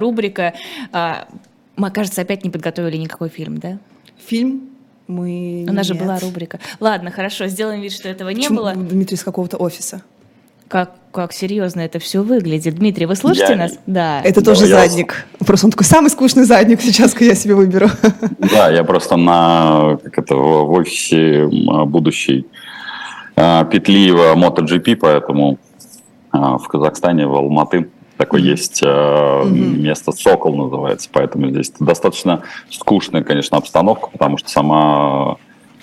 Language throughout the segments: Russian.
рубрика. А, мы, кажется, опять не подготовили никакой фильм, да? Фильм? Мы... У нас же была рубрика. Ладно, хорошо, сделаем вид, что этого не Почему было. Дмитрий из какого-то офиса. Как, как серьезно это все выглядит. Дмитрий, вы слышите Я- нас? Да. Это Да, тоже я- задник. Просто он такой самый скучный задник сейчас, я себе выберу. Да, я просто на как это, в офисе будущей а, петли в MotoGP, поэтому а, в Казахстане, в Алматы такое есть а, место, Сокол называется, поэтому здесь достаточно скучная, конечно, обстановка, потому что сама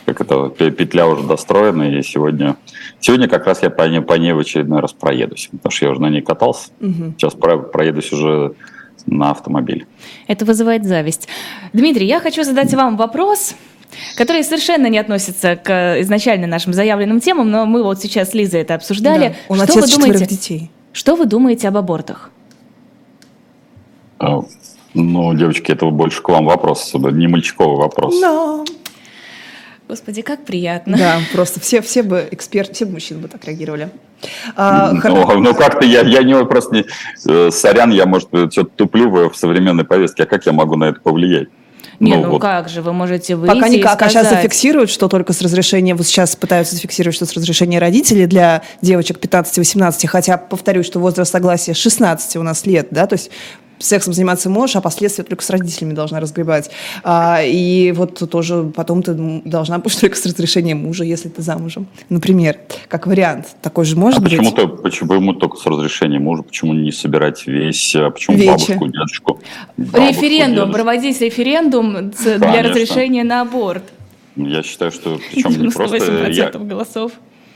как это, пе- петля уже достроена, и сегодня, сегодня как раз я по ней, по ней в очередной раз проедусь, потому что я уже на ней катался, сейчас про- проедусь уже на автомобиле. Это вызывает зависть. Дмитрий, я хочу задать вам вопрос, который совершенно не относится к изначально нашим заявленным темам, но мы вот сейчас с Лизой это обсуждали. Да, Он что отец вы четверых думаете? детей. Что вы думаете об абортах? А, Ну, девочки, это больше к вам вопрос, не мальчиковый вопрос. Да. Господи, как приятно. Да, просто все, все бы эксперты, все бы мужчины бы так реагировали. А, Ну, хор- ну, как-то я, я не просто не э, сорян, я, может, что-то туплю в современной повестке, а как я могу на это повлиять? Не, ну, вот. как же, вы можете выйти Пока и никак, а сейчас сказать. зафиксируют, что только с разрешения, вот сейчас пытаются зафиксировать, что с разрешения родителей для девочек 15-18, хотя, повторюсь, что возраст согласия 16 у нас лет, да, то есть сексом заниматься можешь, а последствия только с родителями должна разгребать. А, и вот тоже потом ты должна будешь только с разрешения мужа, если ты замужем. Например, как вариант. Такой же может А быть. почему, то, почему только с разрешения мужа? Почему не собирать весь, а почему Вече. бабушку, дедушку? бабушку, Референдум, дедушку? проводить референдум для Конечно. разрешения на аборт. Я считаю, что причем не просто... 98% Я, голосов.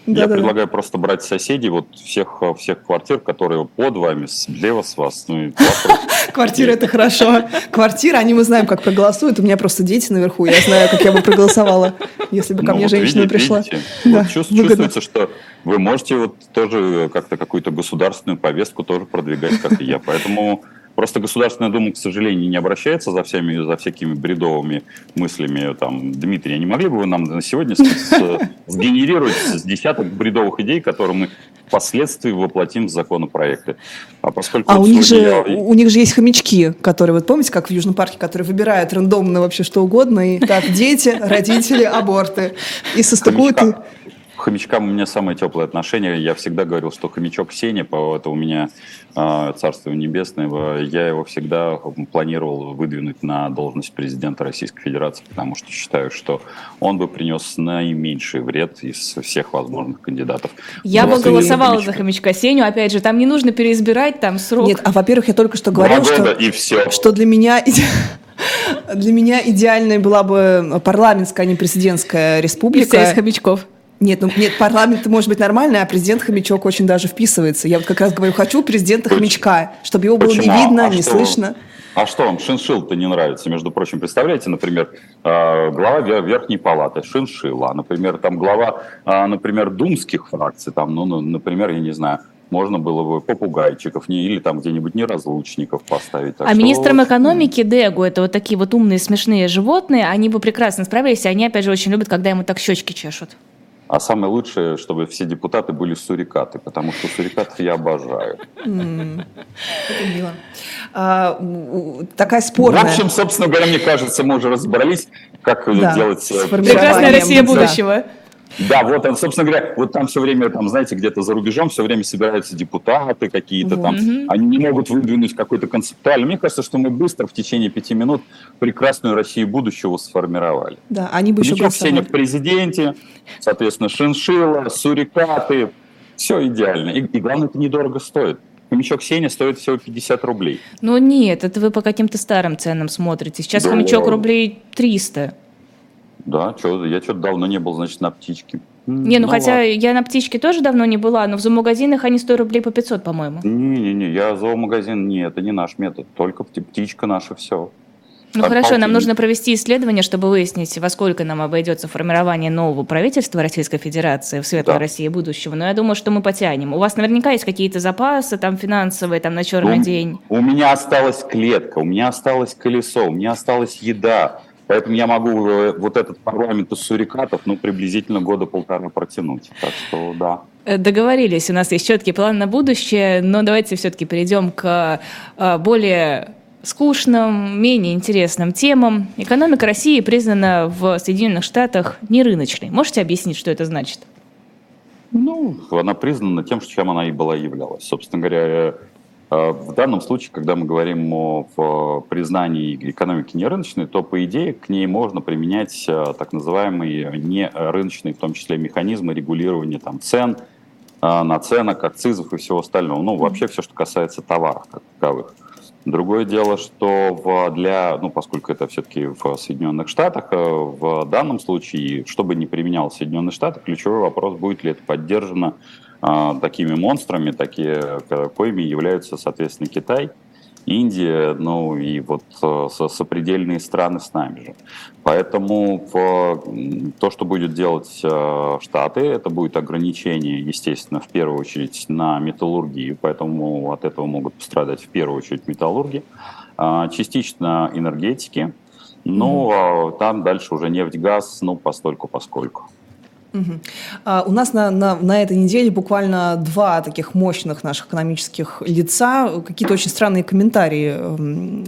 Я Да-да-да. предлагаю просто брать соседей, вот всех, всех квартир, которые под вами, слева с вас, ну. Квартира это хорошо. Квартира, они мы знаем, как проголосуют. У меня просто дети наверху. Я знаю, как я бы проголосовала, если бы ко Ну, мне женщина пришла. Да, чувствуется, что вы можете вот тоже как-то какую-то государственную повестку тоже продвигать, как и я. Поэтому просто Государственная Дума, к сожалению, не обращается за всеми, за всякими бредовыми мыслями. Там, Дмитрий, а не могли бы вы нам на сегодня сгенерировать с десяток бредовых идей, которые мы впоследствии воплотим в законопроекты? А поскольку А у них, же, я- у них же есть хомячки, которые, вот помните, как в Южном парке, которые выбирают рандомно вообще что угодно, и так, дети, родители, аборты. И состыкуют... Хомячка. Хомячкам у меня самое теплое отношение. Я всегда говорил, что хомячок Сеня, по- это у меня э, царство небесное, я его всегда планировал выдвинуть на должность президента Российской Федерации, потому что считаю, что он бы принес наименьший вред из всех возможных кандидатов. Я бы голосовала хомячка. за хомячка Сеню. Опять же, там не нужно переизбирать там срок. Нет, а во-первых, я только что Два года что, и все. что для меня... Для меня идеальной была бы парламентская, а не президентская И вся из республика. хомячков. Нет, ну нет, парламент может быть нормальный, а президент хомячок очень даже вписывается. Я вот как раз говорю, хочу президента Почему? хомячка, чтобы его было не Почему? видно, А не что? слышно. А что вам шиншилл-то не нравится, между прочим? Представляете, например, э, глава Вер- Верхней Палаты шиншилла, а, например, там глава, а, например, думских фракций, там, ну, ну, например, я не знаю, можно было бы попугайчиков не, или там где-нибудь неразлучников поставить. Так А что министром вот, экономики Дегу, это вот такие вот умные, смешные животные, они бы прекрасно справились, и они, опять же, очень любят, когда ему так щечки чешут. А самое лучшее, чтобы все депутаты были сурикаты, потому что сурикатов я обожаю. Это мило. А, такая спорная. В общем, собственно говоря, мне кажется, мы уже разобрались, как Да, делать... э. Прекрасная Россия будущего. Да, вот, он, собственно говоря, вот там все время, там, знаете, где-то за рубежом все время собираются депутаты какие-то там, они не могут выдвинуть какой-то концептуальный. Мне кажется, что мы быстро в течение пяти минут прекрасную Россию будущего сформировали. Да, они бы еще голосовали. в президенте, соответственно, шиншилла, сурикаты, все идеально. И, и главное, это недорого стоит. Хомячок Сеня стоит всего 50 рублей. Ну нет, это вы по каким-то старым ценам смотрите. Сейчас Да. хомячок рублей 300. Да, чё, я что-то давно не был, значит, на птичке. Не, ну, хотя ладно. я на птичке тоже давно не была, но в зоомагазинах они стоят рублей по 500, по-моему. Не-не-не, я зоомагазин, не, это не наш метод, только пти- птичка наша, все. Ну Так, хорошо, нам полтинник. нужно провести исследование, чтобы выяснить, во сколько нам обойдется формирование нового правительства Российской Федерации в светлой Да. России будущего. Но я думаю, что мы потянем. У вас наверняка есть какие-то запасы там финансовые, там на черный У- день. У меня осталась клетка, у меня осталось колесо, у меня осталась еда. Поэтому я могу э, вот этот парламент из сурикатов, ну, приблизительно года полтора протянуть. Так что, да. Э, Договорились, у нас есть четкий план на будущее, но давайте все-таки перейдем к э, более скучным, менее интересным темам. Экономика России признана в Соединенных Штатах нерыночной. Можете объяснить, что это значит? Ну, она признана тем, чем она и была являлась. Собственно говоря, в данном случае, когда мы говорим о признании экономики нерыночной, то, по идее, к ней можно применять э, так называемые нерыночные, в том числе, механизмы регулирования там, цен, э, наценок, акцизов и всего остального. Ну, вообще все, что касается товаров как таковых. Другое дело, что в, для, ну, поскольку это все-таки в Соединенных Штатах, в данном случае, чтобы не применял Соединенные Штаты, ключевой вопрос, будет ли это поддержано такими монстрами, такие, коими являются, соответственно, Китай, Индия, ну и вот э, со, сопредельные страны с нами же. Поэтому то, что будет делать э, Штаты, это будет ограничение, естественно, в первую очередь на металлургию, поэтому от этого могут пострадать в первую очередь металлурги, э, частично энергетики, ну, mm-hmm. там дальше уже нефть, газ, ну, постольку, поскольку. Угу. А, у нас на, на, на этой неделе буквально два таких мощных наших экономических лица какие-то очень странные комментарии э,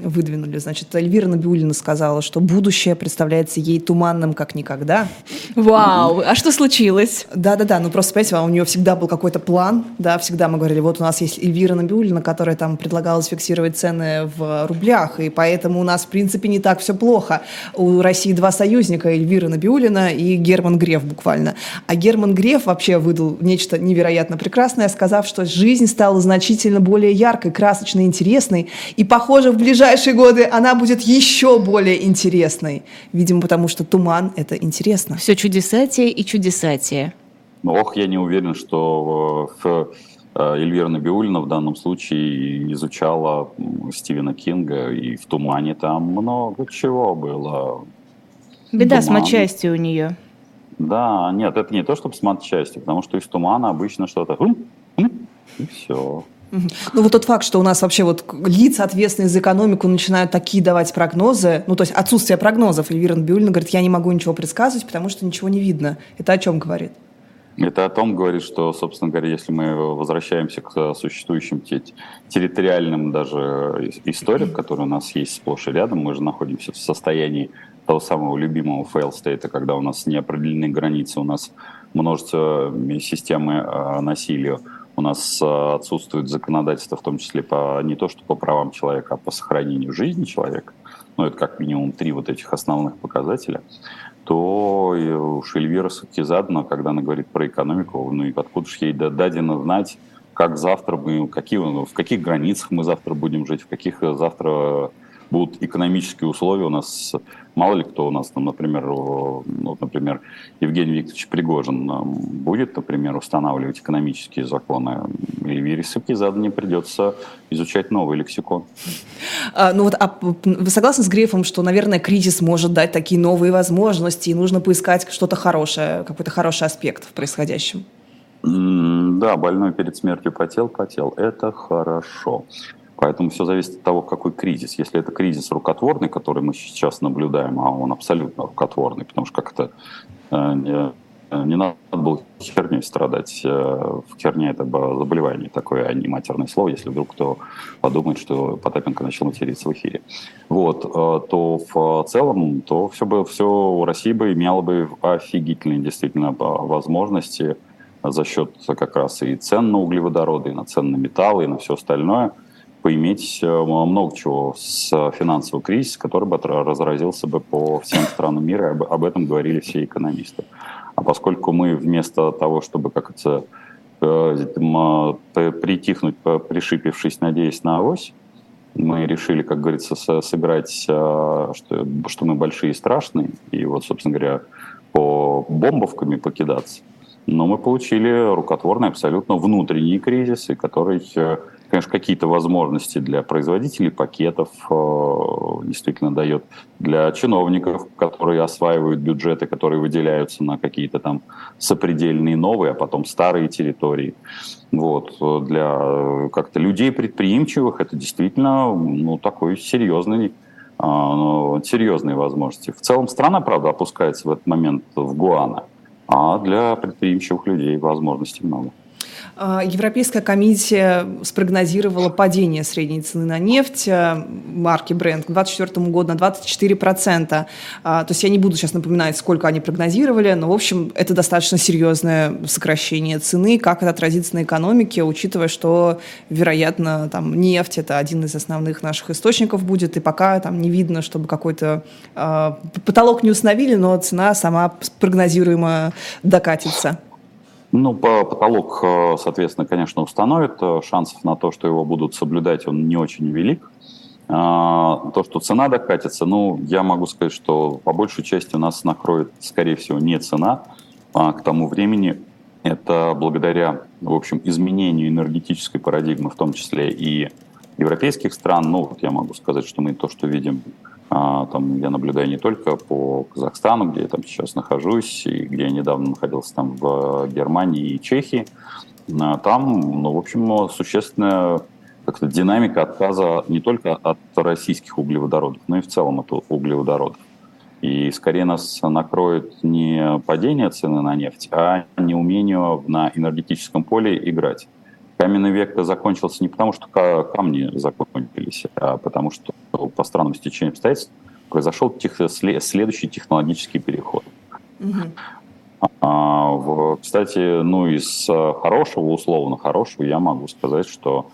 выдвинули. Значит, Эльвира Набиулина сказала, что будущее представляется ей туманным как никогда. Вау! А что случилось? Да-да-да, ну просто, понимаете, у нее всегда был какой-то план, да, всегда мы говорили, вот у нас есть Эльвира Набиулина, которая там предлагала фиксировать цены в рублях, и поэтому у нас, в принципе, не так все плохо. У России два союзника, Эльвира Набиулина и Герман Греф буквально. А Герман Греф вообще выдал нечто невероятно прекрасное, сказав, что жизнь стала значительно более яркой, красочной, интересной, и, похоже, в ближайшие годы она будет еще более интересной. Видимо, потому что туман — это интересно. Все чудесатие и чудесатие. Ох, я не уверен, что в э, Эльвира Набиулина в данном случае изучала Стивена Кинга, и в «Тумане» там много чего было. Беда Туман. с матчастью у нее. Да, нет, это не то, чтобы с матчастью, потому что из тумана обычно что-то... И все. Ну вот тот факт, что у нас вообще вот лица, ответственные за экономику, начинают такие давать прогнозы, ну то есть отсутствие прогнозов. Эльвира Набиулина говорит, я не могу ничего предсказывать, потому что ничего не видно. Это о чем говорит? Это о том говорит, что, собственно говоря, если мы возвращаемся к существующим территориальным даже историям, которые у нас есть сплошь и рядом, мы же находимся в состоянии того самого любимого state, когда у нас не определены границы, у нас множество системы э, насилия, у нас э, отсутствует законодательство, в том числе по, не то что по правам человека, а по сохранению жизни человека, ну это как минимум три вот этих основных показателя, то уж Эльвира Сакизадна, когда она говорит про экономику, ну и откуда же ей дадено знать, как завтра мы, какие, в каких границах мы завтра будем жить, в каких завтра будут экономические условия у нас, мало ли кто у нас, там, например, ну, например, Евгений Викторович Пригожин будет, например, устанавливать экономические законы, Эльвире Сапкизаду не придется изучать новый лексикон. А, ну вот, а вы согласны с Грефом, что, наверное, кризис может дать такие новые возможности, и нужно поискать что-то хорошее, какой-то хороший аспект в происходящем? Да, больной перед смертью потел, потел. Это хорошо. Поэтому все зависит от того, какой кризис. Если это кризис рукотворный, который мы сейчас наблюдаем, а он абсолютно рукотворный, потому что как-то э, не, э, не надо было херней страдать. Э, в херне это заболевание такое, а не матерное слово, если вдруг кто подумает, что Потапенко начал материться в эфире. Вот, то в целом, то все, бы, все у России бы имело бы офигительные действительно возможности за счет как раз и цен на углеводороды, и на цен на металлы, и на все остальное – поиметь э, много чего с финансового кризиса, который бы разразился бы по всем странам мира, об, этом говорили все экономисты. А поскольку мы вместо того, чтобы как это э, притихнуть, пришипившись, надеясь на авось, мы решили, как говорится, сыграть, э, что, что мы большие и страшные, и вот, собственно говоря, по бомбовками покидаться. Но мы получили рукотворный абсолютно внутренний кризис, и который конечно, какие-то возможности для производителей пакетов э, действительно дает, для чиновников, которые осваивают бюджеты, которые выделяются на какие-то там сопредельные новые, а потом старые территории. Вот. Для э, как-то людей предприимчивых это действительно ну, такой серьезный э, ну, серьезные возможности. В целом страна, правда, опускается в этот момент в Гуана, а для предприимчивых людей возможностей много. А, Европейская комиссия спрогнозировала падение средней цены на нефть э, марки Brent к 2024 году на 24%. А, то есть я не буду сейчас напоминать, сколько они прогнозировали, но, в общем, это достаточно серьезное сокращение цены. Как это отразится на экономике, учитывая, что, вероятно, там, нефть – это один из основных наших источников будет, и пока там не видно, чтобы какой-то э, потолок не установили, но цена сама прогнозируемо докатится. Ну, потолок, э, соответственно, конечно, установит. Э, шансов на то, что его будут соблюдать, он не очень велик. А, то, что цена докатится, ну, я могу сказать, что по большей части нас накроет, скорее всего, не цена. А к тому времени это благодаря, в общем, изменению энергетической парадигмы, в том числе и европейских стран. Ну, вот я могу сказать, что мы то, что видим там я наблюдаю не только по Казахстану, где я там сейчас нахожусь, и где я недавно находился там в Германии и Чехии. А, там, ну, в общем, существенная как-то динамика отказа не только от российских углеводородов, но и в целом от углеводородов. И скорее нас накроет не падение цены на нефть, а неумение на энергетическом поле играть. Каменный век закончился не потому, что камни закончились, а потому что по странному стечению обстоятельств произошел тех, следующий технологический переход. Угу. А, кстати, ну из хорошего, условно хорошего, я могу сказать, что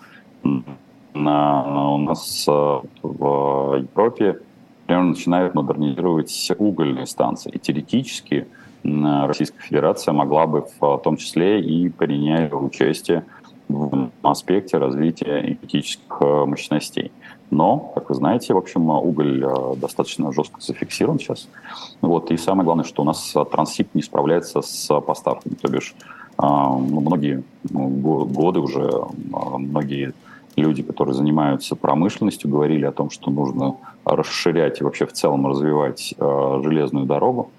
на, у нас в Европе примерно начинают модернизировать угольные станции. И теоретически Российская Федерация могла бы в том числе и принять участие в аспекте развития энергетических э, мощностей. Но, как вы знаете, в общем, уголь э, достаточно жестко зафиксирован сейчас. Вот, и самое главное, что у нас Транссиб не справляется с поставками. То бишь, э, ну, многие ну, годы уже многие люди, которые занимаются промышленностью, говорили о том, что нужно расширять и вообще в целом развивать железную дорогу.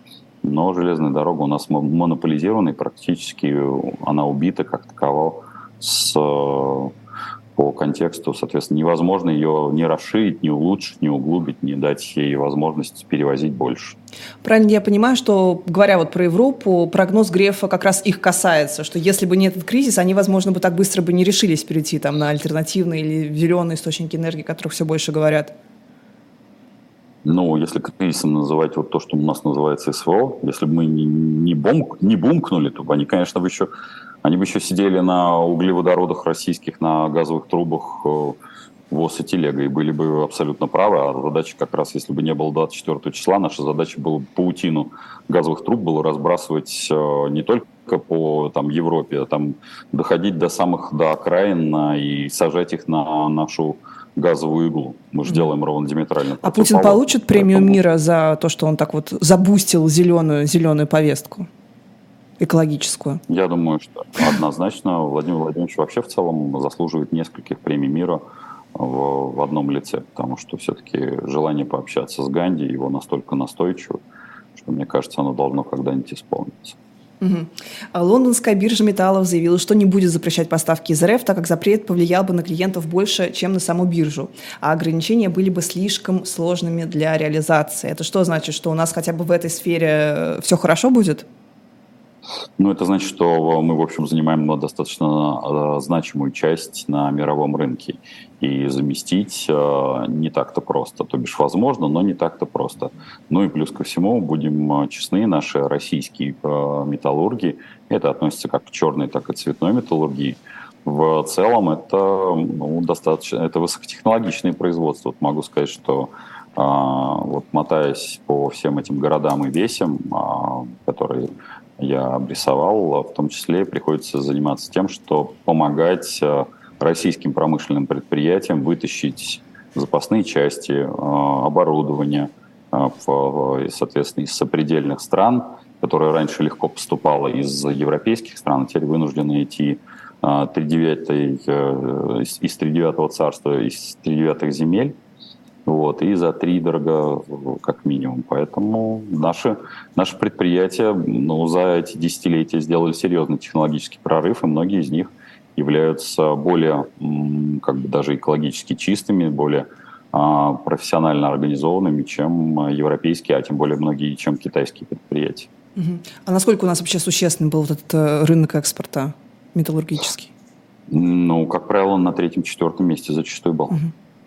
Но железная дорога у нас монополизирована, и практически она убита как такового с, по контексту, соответственно, невозможно ее не расширить, не улучшить, не углубить, не дать ей возможность перевозить больше. Правильно я понимаю, что, говоря вот про Европу, прогноз Грефа как раз их касается, что если бы не этот кризис, они, возможно, бы так быстро бы не решились перейти там, на альтернативные или зеленые источники энергии, о которых все больше говорят? Ну, если кризисом называть вот то, что у нас называется СВО, если бы мы не, не, бомк, не бумкнули, то они, конечно, бы еще они бы еще сидели на углеводородах российских, на газовых трубах э, ВОЗ и телега, и были бы абсолютно правы. А задача как раз, если бы не было 24 числа, наша задача была паутину газовых труб было разбрасывать э, не только по там, Европе, а там доходить до самых до окраин и сажать их на нашу газовую иглу. Мы же делаем ровно диаметрально. А Путин получит премию Поэтому... мира за то, что он так вот забустил зеленую, зеленую повестку? экологическую? Я думаю, что однозначно Владимир Владимирович вообще в целом заслуживает нескольких премий мира в, в одном лице, потому что все-таки желание пообщаться с Ганди его настолько настойчиво, что, мне кажется, оно должно когда-нибудь исполниться. Угу. Лондонская биржа металлов заявила, что не будет запрещать поставки из РФ, так как запрет повлиял бы на клиентов больше, чем на саму биржу, а ограничения были бы слишком сложными для реализации. Это что значит, что у нас хотя бы в этой сфере э, все хорошо будет? Ну, это значит, что мы, в общем, занимаем достаточно э, значимую часть на мировом рынке. И заместить э, не так-то просто. То бишь, возможно, но не так-то просто. Ну и плюс ко всему, будем э, честны, наши российские металлурги, это относится как к черной, так и цветной металлургии, в целом это ну, достаточно, это высокотехнологичное производство. Вот могу сказать, что вот мотаясь по всем этим городам и весям, которые я обрисовал, в том числе приходится заниматься тем, что помогать э, российским промышленным предприятиям вытащить запасные части, э, оборудование, э, соответственно, из сопредельных стран, которые раньше легко поступало из европейских стран, а теперь вынуждены идти 39 из 39 царства, из 39 земель, вот, и за три дорого как минимум. Поэтому наши, наши предприятия ну, за эти десятилетия сделали серьезный технологический прорыв, и многие из них являются более как бы даже экологически чистыми, более а, профессионально организованными, чем европейские, а тем более многие, чем китайские предприятия. А насколько у нас вообще существенный был вот этот э, рынок экспорта? металлургический? Ну, как правило, он на третьем-четвертом месте зачастую был. Угу.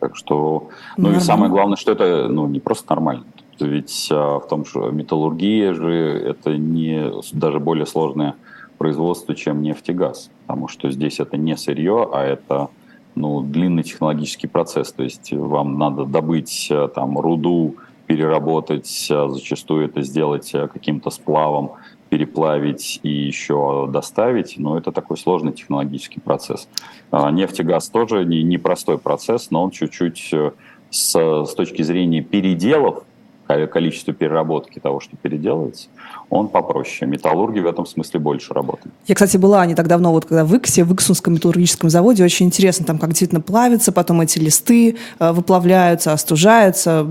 Так что, ну Нормально. и самое главное, что это ну, не просто нормально. Ведь а, в том, что металлургия же это не даже более сложное производство, чем нефть и газ. Потому что здесь это не сырье, а это ну, длинный технологический процесс. То есть вам надо добыть а, там руду, переработать, а, зачастую это сделать а, каким-то сплавом, переплавить и еще доставить, но это такой сложный технологический процесс. А, нефть и газ тоже непростой не процесс, но он чуть-чуть э, с, с точки зрения переделов количество переработки того, что переделывается, он попроще. Металлурги в этом смысле больше работают. Я, кстати, была не так давно, вот когда в Иксе, в Иксунском металлургическом заводе, очень интересно, там как действительно плавится, потом эти листы э, выплавляются, остужаются.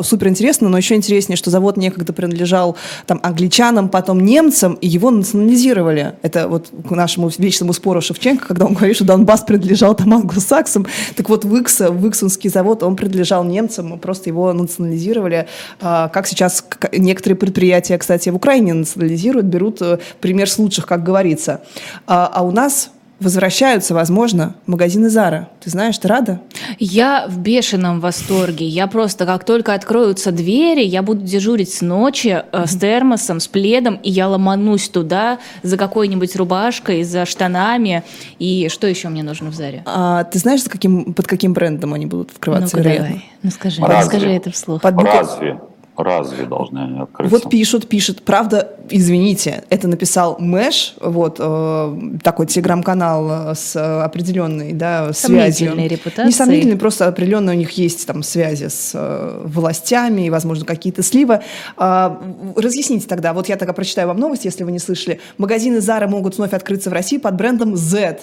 Супер интересно, но еще интереснее, что завод некогда принадлежал там англичанам, потом немцам, и его национализировали. Это вот к нашему вечному спору Шевченко, когда он говорит, что Донбасс принадлежал там англосаксам. Так вот, в Иксе, в Иксунский завод, он принадлежал немцам, просто его национализировали как сейчас некоторые предприятия, кстати, в Украине национализируют, берут э, пример с лучших, как говорится. А, а у нас возвращаются, возможно, магазины Зара. Ты знаешь, ты рада? Я в бешеном восторге. Я просто, как только откроются двери, я буду дежурить с ночи э, с термосом, с пледом, и я ломанусь туда за какой-нибудь рубашкой, за штанами. И что еще мне нужно в Заре? А, ты знаешь, с каким, под каким брендом они будут открываться? Ну-ка, давай. Ну скажи, Разве? скажи это вслух. Под Разве? Разве должны они открыться? Вот пишут, пишут. Правда, извините, это написал Мэш, вот э, такой телеграм-канал с определенной да, связью. Сомнительной репутацией. Несомнительной, просто определенно у них есть там связи с э, властями и, возможно, какие-то сливы. Э, разъясните тогда, вот я тогда прочитаю вам новость, если вы не слышали. Магазины Zara могут вновь открыться в России под брендом Z.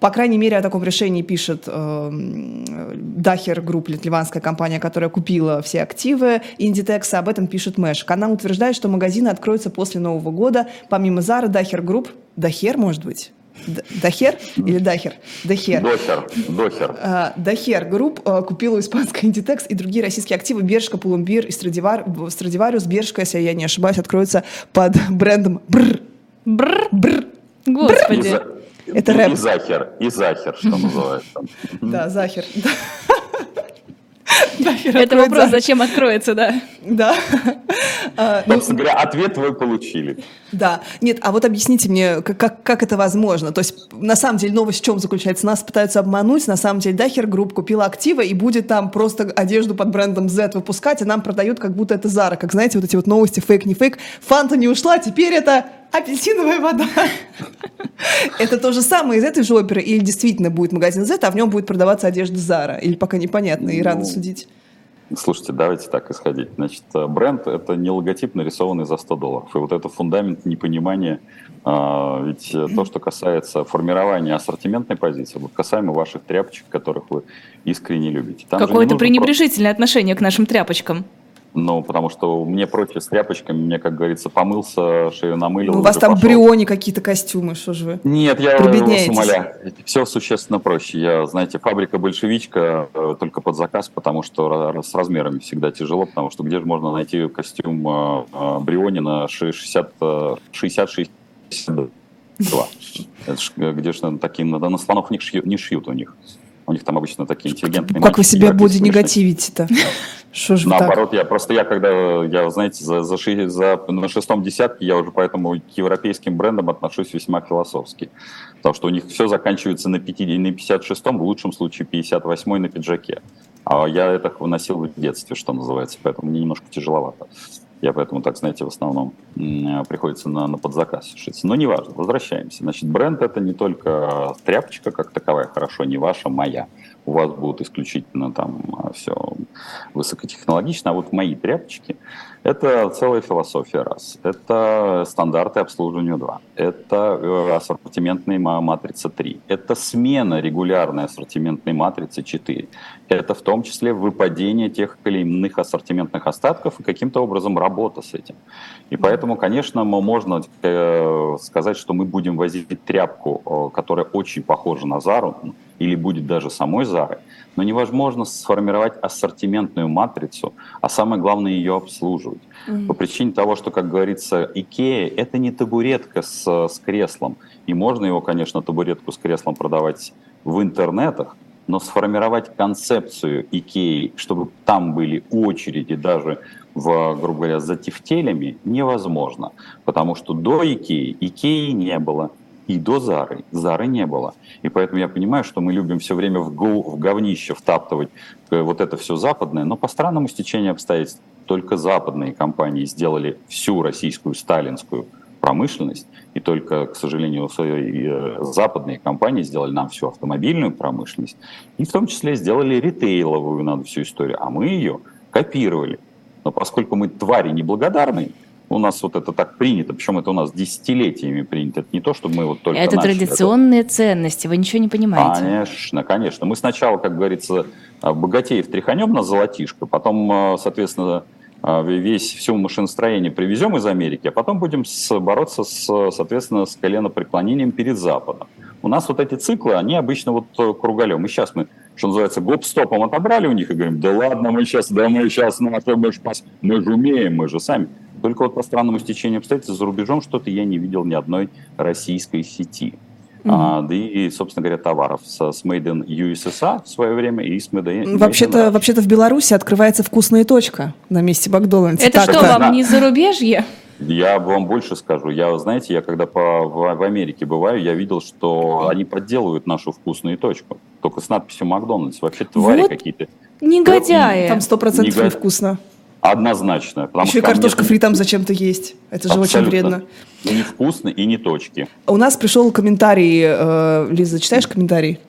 По крайней мере, о таком решении пишет э, Daher Group, ливанская компания, которая купила все активы Inditex Яндекса, об этом пишет Мэш. Канал утверждает, что магазины откроются после Нового года. Помимо Zara, Daher Group, Дахер, может быть? Дахер или Дахер? Дахер. Дохер. Дохер. А, Daher Group а, купила у испанской Inditex и другие российские активы Bershka, Pull&Bear и Страдивар, Stradivarius. Bershka, если я не ошибаюсь, откроется под брендом Бр. Бр. Бр. Господи. Это рэп. И Захер. И Захер, что называется. Да, Захер. Это вопрос, зачем откроется, да. Да. А, ну, Собственно говоря, ответ вы получили. Да. Нет, а вот объясните мне, как, как это возможно? То есть, на самом деле, новость в чем заключается? Нас пытаются обмануть. На самом деле, Daher Group купила активы и будет там просто одежду под брендом Z выпускать, а нам продают, как будто это Zara. Как знаете, вот эти вот новости, фейк, не фейк. Фанта не ушла, теперь это апельсиновая вода. Это то же самое из этой же оперы? Или действительно будет магазин Z, а в нем будет продаваться одежда Zara? Или пока непонятно и рано ну, судить? Слушайте, давайте так исходить. Значит, э, бренд – это не логотип, нарисованный за 100 долларов. И вот это фундамент непонимания. А, ведь то, что касается формирования ассортиментной позиции, вот касаемо ваших тряпочек, которых вы искренне любите. Какое-то пренебрежительное просто... отношение к нашим тряпочкам. Ну, потому что мне проще с тряпочками, мне, как говорится, помылся, шею намылил. Ну, у вас там пошел. бриони какие-то костюмы, что же вы? Нет, я вас умоляю. Все существенно проще. Я, знаете, фабрика большевичка э, только под заказ, потому что с размерами всегда тяжело, потому что где же можно найти костюм э, э, бриони на 60-62? Где же таким, на слонов не шьют, не шьют у них. У них там обычно такие интеллигентные. Как вы себя будете негативите-то? Что ж Наоборот, я просто я когда, я, знаете, за, за, за, на шестом десятке я уже поэтому к европейским брендам отношусь весьма философски. Потому что у них все заканчивается на, 50, на 56-м, в лучшем случае 58-й на пиджаке. А я это выносил в детстве, что называется, поэтому мне немножко тяжеловато. Я поэтому, так знаете, в основном приходится на, на подзаказ шиться. Но неважно, возвращаемся. Значит, бренд это не только тряпочка как таковая, хорошо, не ваша, моя. У вас будут исключительно там а, все высокотехнологично, а вот мои тряпочки это целая философия раз. Это стандарты обслуживания 2. Это э, ассортиментная матрица 3. Это смена регулярной ассортиментной матрицы 4. Это в том числе выпадение тех или иных ассортиментных остатков и каким-то образом работа с этим. И поэтому, конечно, можно э, сказать, что мы будем возить тряпку, э, которая очень похожа на Зару, или будет даже самой Зарой, но невозможно сформировать ассортиментную матрицу, а самое главное ее обслуживать. Mm-hmm. По причине того, что, как говорится, Икея – это не табуретка с, с креслом. И можно его, конечно, табуретку с креслом продавать в интернетах, но сформировать концепцию Икеи, чтобы там были очереди даже, в, грубо говоря, за тефтелями, невозможно. Потому что до Икеи Икеи не было, и до Зары Зары не было. И поэтому я понимаю, что мы любим все время в, гу, в говнище втаптывать э, вот это все западное, но по странному стечению обстоятельств только западные компании сделали всю российскую сталинскую промышленность, и только, к сожалению, э, западные компании сделали нам всю автомобильную промышленность, и в том числе сделали ритейловую надо всю историю, а мы ее копировали. Но поскольку мы твари неблагодарные, у нас вот это так принято, причем это у нас десятилетиями принято. Это не то, чтобы мы вот только Это начали. традиционные это... ценности, вы ничего не понимаете. Конечно, конечно. Мы сначала, как говорится, богатеев тряханем на золотишко, потом, э, соответственно, а, весь, все машиностроение привезем из Америки, а потом будем с, бороться, с, соответственно, с коленопреклонением перед Западом. У нас вот эти циклы, они обычно вот э, круголем. И сейчас мы, что называется, гоп-стопом отобрали у них и говорим, да ладно, мы сейчас, да мы сейчас, ну, а мы же, мы же умеем, мы же сами. Только вот по странному стечению обстоятельств за рубежом что-то я не видел ни одной российской сети. Mm-hmm. А, да и, собственно говоря, товаров с, с Made in USSR в свое время и с Made in Вообще-то, вообще-то в Беларуси открывается вкусная точка на месте Макдональдса. Это так, что, да. вам не зарубежье? Я вам больше скажу. Я, знаете, я когда по, в, в Америке бываю, я видел, что они подделывают нашу вкусную точку. Только с надписью Макдональдс. Вообще твари вот какие-то. Негодяи. Там сто процентов невкусно. Однозначно. Еще и картошка фри там зачем-то есть. Это же Абсолютно. очень вредно. Невкусно и не точки. У нас пришел комментарий. Э, Лиза, читаешь комментарий?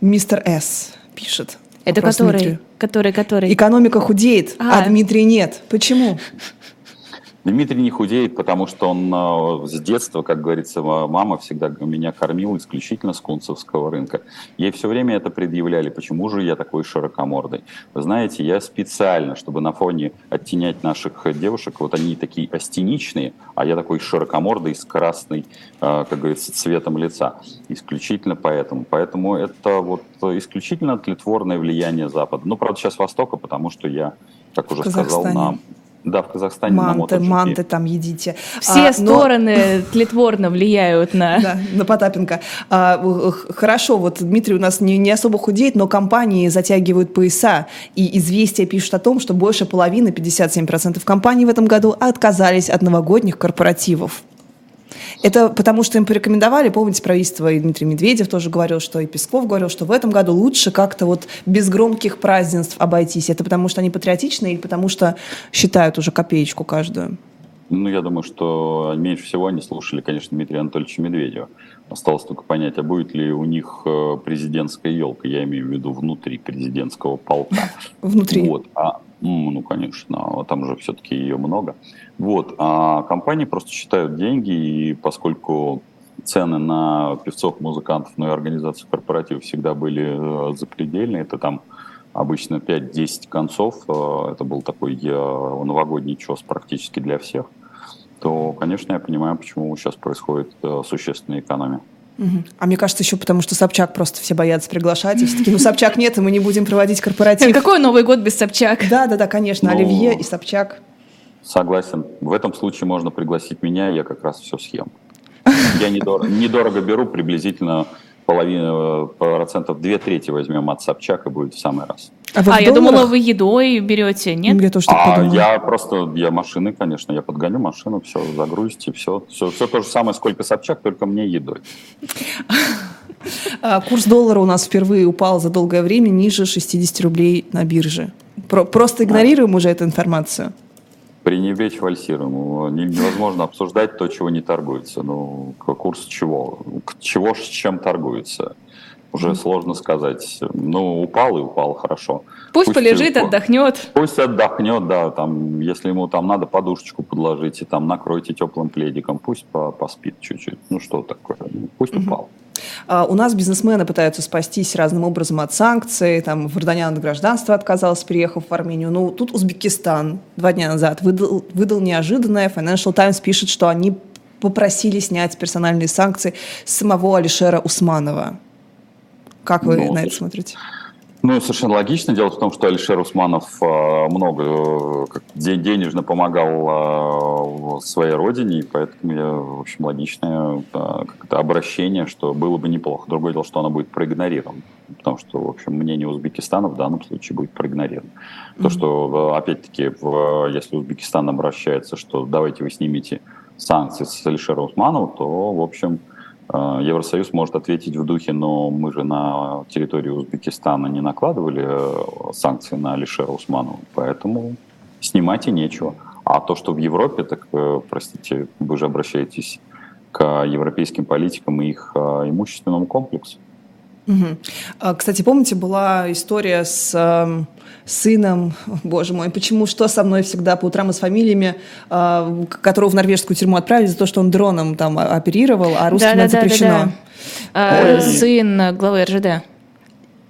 Мистер С. пишет. Это который, который, который? Экономика худеет, а, а Дмитрия нет. Почему? Дмитрий не худеет, потому что он э, с детства, как говорится, мама всегда меня кормила исключительно с кунцевского рынка. Ей все время это предъявляли, почему же я такой широкомордый. Вы знаете, я специально, чтобы на фоне оттенять наших девушек, вот они такие астеничные, а я такой широкомордый с красной, э, как говорится, цветом лица. Исключительно поэтому. Поэтому это вот исключительно тлетворное влияние Запада. Ну, правда, сейчас Востока, потому что я, как уже сказал, на да, в Казахстане манты, на манты там едите. Все а, стороны но... тлетворно влияют на... Да, на Потапенко. А, хорошо, вот Дмитрий у нас не, не особо худеет, но компании затягивают пояса. И известия пишут о том, что больше половины, 57% компаний в этом году отказались от новогодних корпоративов. Это потому, что им порекомендовали, помните, правительство, и Дмитрий Медведев тоже говорил, что и Песков говорил, что в этом году лучше как-то вот без громких празднеств обойтись. Это потому, что они патриотичны или потому, что считают уже копеечку каждую? Ну, я думаю, что меньше всего они слушали, конечно, Дмитрия Анатольевича Медведева. Осталось только понять, а будет ли у них э, президентская елка, я имею в виду внутри президентского полка. Внутри? Вот. А, ну, конечно, там же все-таки ее много. Вот. А компании просто считают деньги, и поскольку цены на певцов, музыкантов, ну и организацию корпоративов всегда были э, запредельные, это там обычно 5-10 концов, э, это был такой новогодний чес практически для всех, то, конечно, я понимаю, почему сейчас происходит существенная экономия. А мне кажется, еще потому, что Собчак просто все боятся приглашать. И все таки ну, Собчак нет, и мы не будем проводить корпоратив. Какой Новый год без Собчак? Да, да, да, конечно. Ну, Оливье и Собчак. Согласен. В этом случае можно пригласить меня, я как раз все съем. Я недорого, недорого беру, приблизительно половину, э, процентов две трети возьмем от Собчак, и будет в самый раз. А, а я думала, вы едой берете, нет? Я тоже так а, подумала. Я просто, я машины, конечно, я подгоню машину, все, загрузите, все, все, все то же самое, сколько Собчак, только мне едой. А, курс доллара у нас впервые упал за долгое время ниже 60 рублей на бирже. Просто игнорируем уже эту информацию пренебречь вальсируем. Невозможно обсуждать то, чего не торгуется. Ну, курс чего? Чего с чем торгуется? Уже mm-hmm. сложно сказать. Ну, упал и упал, хорошо. Пусть, пусть полежит, и, отдохнет. Пусть отдохнет, да. Там, если ему там надо подушечку подложить, там накройте теплым пледиком, пусть поспит чуть-чуть. Ну, что такое? Пусть mm-hmm. упал. А у нас бизнесмены пытаются спастись разным образом от санкций. Там Варданян от гражданства отказался, переехав в Армению. Ну, тут Узбекистан два дня назад выдал, выдал неожиданное. Financial Times пишет, что они попросили снять персональные санкции самого Алишера Усманова. Как вы ну, на это смотрите? Ну, совершенно логично. Дело в том, что Алишер Усманов э, много э, денежно помогал э, своей родине, и поэтому я, в общем, логичное как-то обращение, что было бы неплохо. Другое дело, что оно будет проигнорировано, потому что, в общем, мнение Узбекистана в данном случае будет проигнорировано. Mm-hmm. То, что, опять-таки, если Узбекистан обращается, что давайте вы снимете санкции с Алишера Усманова, то, в общем, Евросоюз может ответить в духе, но мы же на территории Узбекистана не накладывали э, санкции на Алишера Усманова, поэтому снимать и нечего. А то, что в Европе, так, э, простите, вы же обращаетесь к европейским политикам и их имущественному комплексу. Угу. Кстати, помните, была история с э, сыном, боже мой, почему, что со мной всегда по утрам и с фамилиями, э, которого в норвежскую тюрьму отправили за то, что он дроном там оперировал, а русским да, это да, запрещено. Да, да, да. Сын главы РЖД.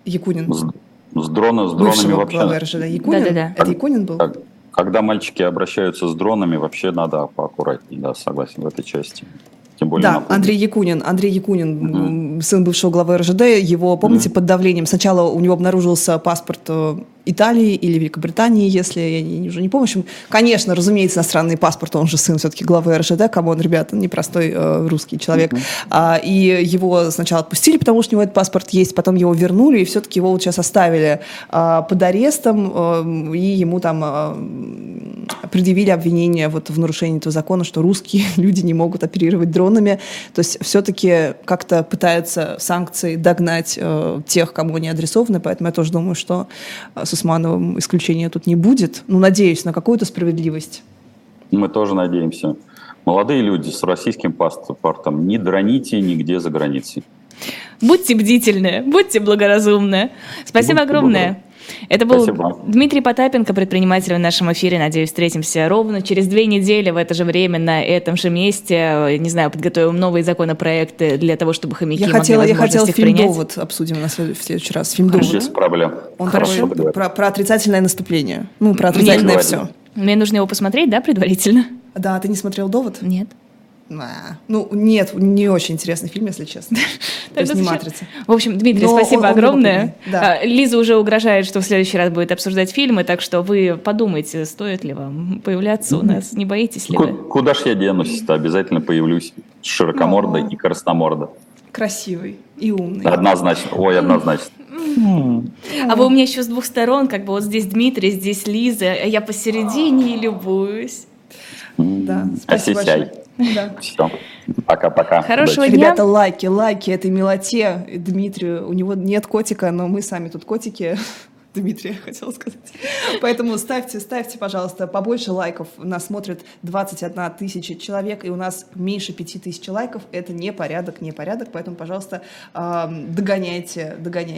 Якунин. С, с, дрона, с дронами вообще... главы РЖД. Якунин? Да, да, да. Это Якунин был? Когда мальчики обращаются с дронами, вообще надо поаккуратнее, да, согласен в этой части тем более. Да, Андрей Якунин, Андрей Якунин, угу. сын бывшего главы РЖД, его, помните, угу. под давлением, сначала у него обнаружился паспорт э, Италии или Великобритании, если я уже не помню. В общем, конечно, разумеется, иностранный паспорт, он же сын все-таки главы РЖД, кому он, ребята, непростой э, русский человек. Mm-hmm. А, и его сначала отпустили, потому что у него этот паспорт есть, потом его вернули, и все-таки его вот сейчас оставили а, под арестом, а, и ему там а, предъявили обвинение вот в нарушении этого закона, что русские люди не могут оперировать дронами. То есть все-таки как-то пытаются санкции догнать а, тех, кому они адресованы, поэтому я тоже думаю, что с Усмановым исключения тут не будет. Ну, надеюсь на какую-то справедливость. Мы тоже надеемся. Молодые люди с российским паспортом не дроните нигде за границей. Будьте бдительны, будьте благоразумны. Спасибо будьте огромное. Благодарны. Это был Спасибо. Дмитрий Потапенко, предприниматель в нашем эфире. Надеюсь, встретимся ровно через две недели в это же время на этом же месте. Не знаю, подготовим новые законопроекты для того, чтобы хомяки я могли хотела, Я хотела фильм принять. «Довод» обсудим на следующий раз. Фильм «Довод». Без проблем. Он Хорошо. Про, про, про отрицательное наступление. Ну, про отрицательное Мне все. Мне нужно его посмотреть, да, предварительно? Да, ты не смотрел «Довод»? Нет. Ну, нет, не очень интересный фильм, если честно. То есть не «Матрица». В общем, Дмитрий, спасибо огромное. А, Лиза уже угрожает, что в следующий раз будет обсуждать фильмы, так что вы подумайте, стоит ли вам появляться у нас, не боитесь ли вы? Куда ж я денусь-то? Обязательно появлюсь широкомордой и красномордой. Красивый и умный. Однозначно. Ой, однозначно. А вы у меня еще с двух сторон, как бы вот здесь Дмитрий, здесь Лиза, а я посередине и любуюсь. Да, спасибо большое. Да. Все. Пока-пока. Хорошего дня. Ребята, лайки, лайки этой милоте. Дмитрию, у него нет котика, но мы сами тут котики. Дмитрия хотела сказать. Поэтому ставьте, ставьте, пожалуйста, побольше лайков. Нас смотрит 21 тысяча человек, и у нас меньше 5 тысяч лайков. Это не порядок, не порядок. Поэтому, пожалуйста, догоняйте, догоняйте.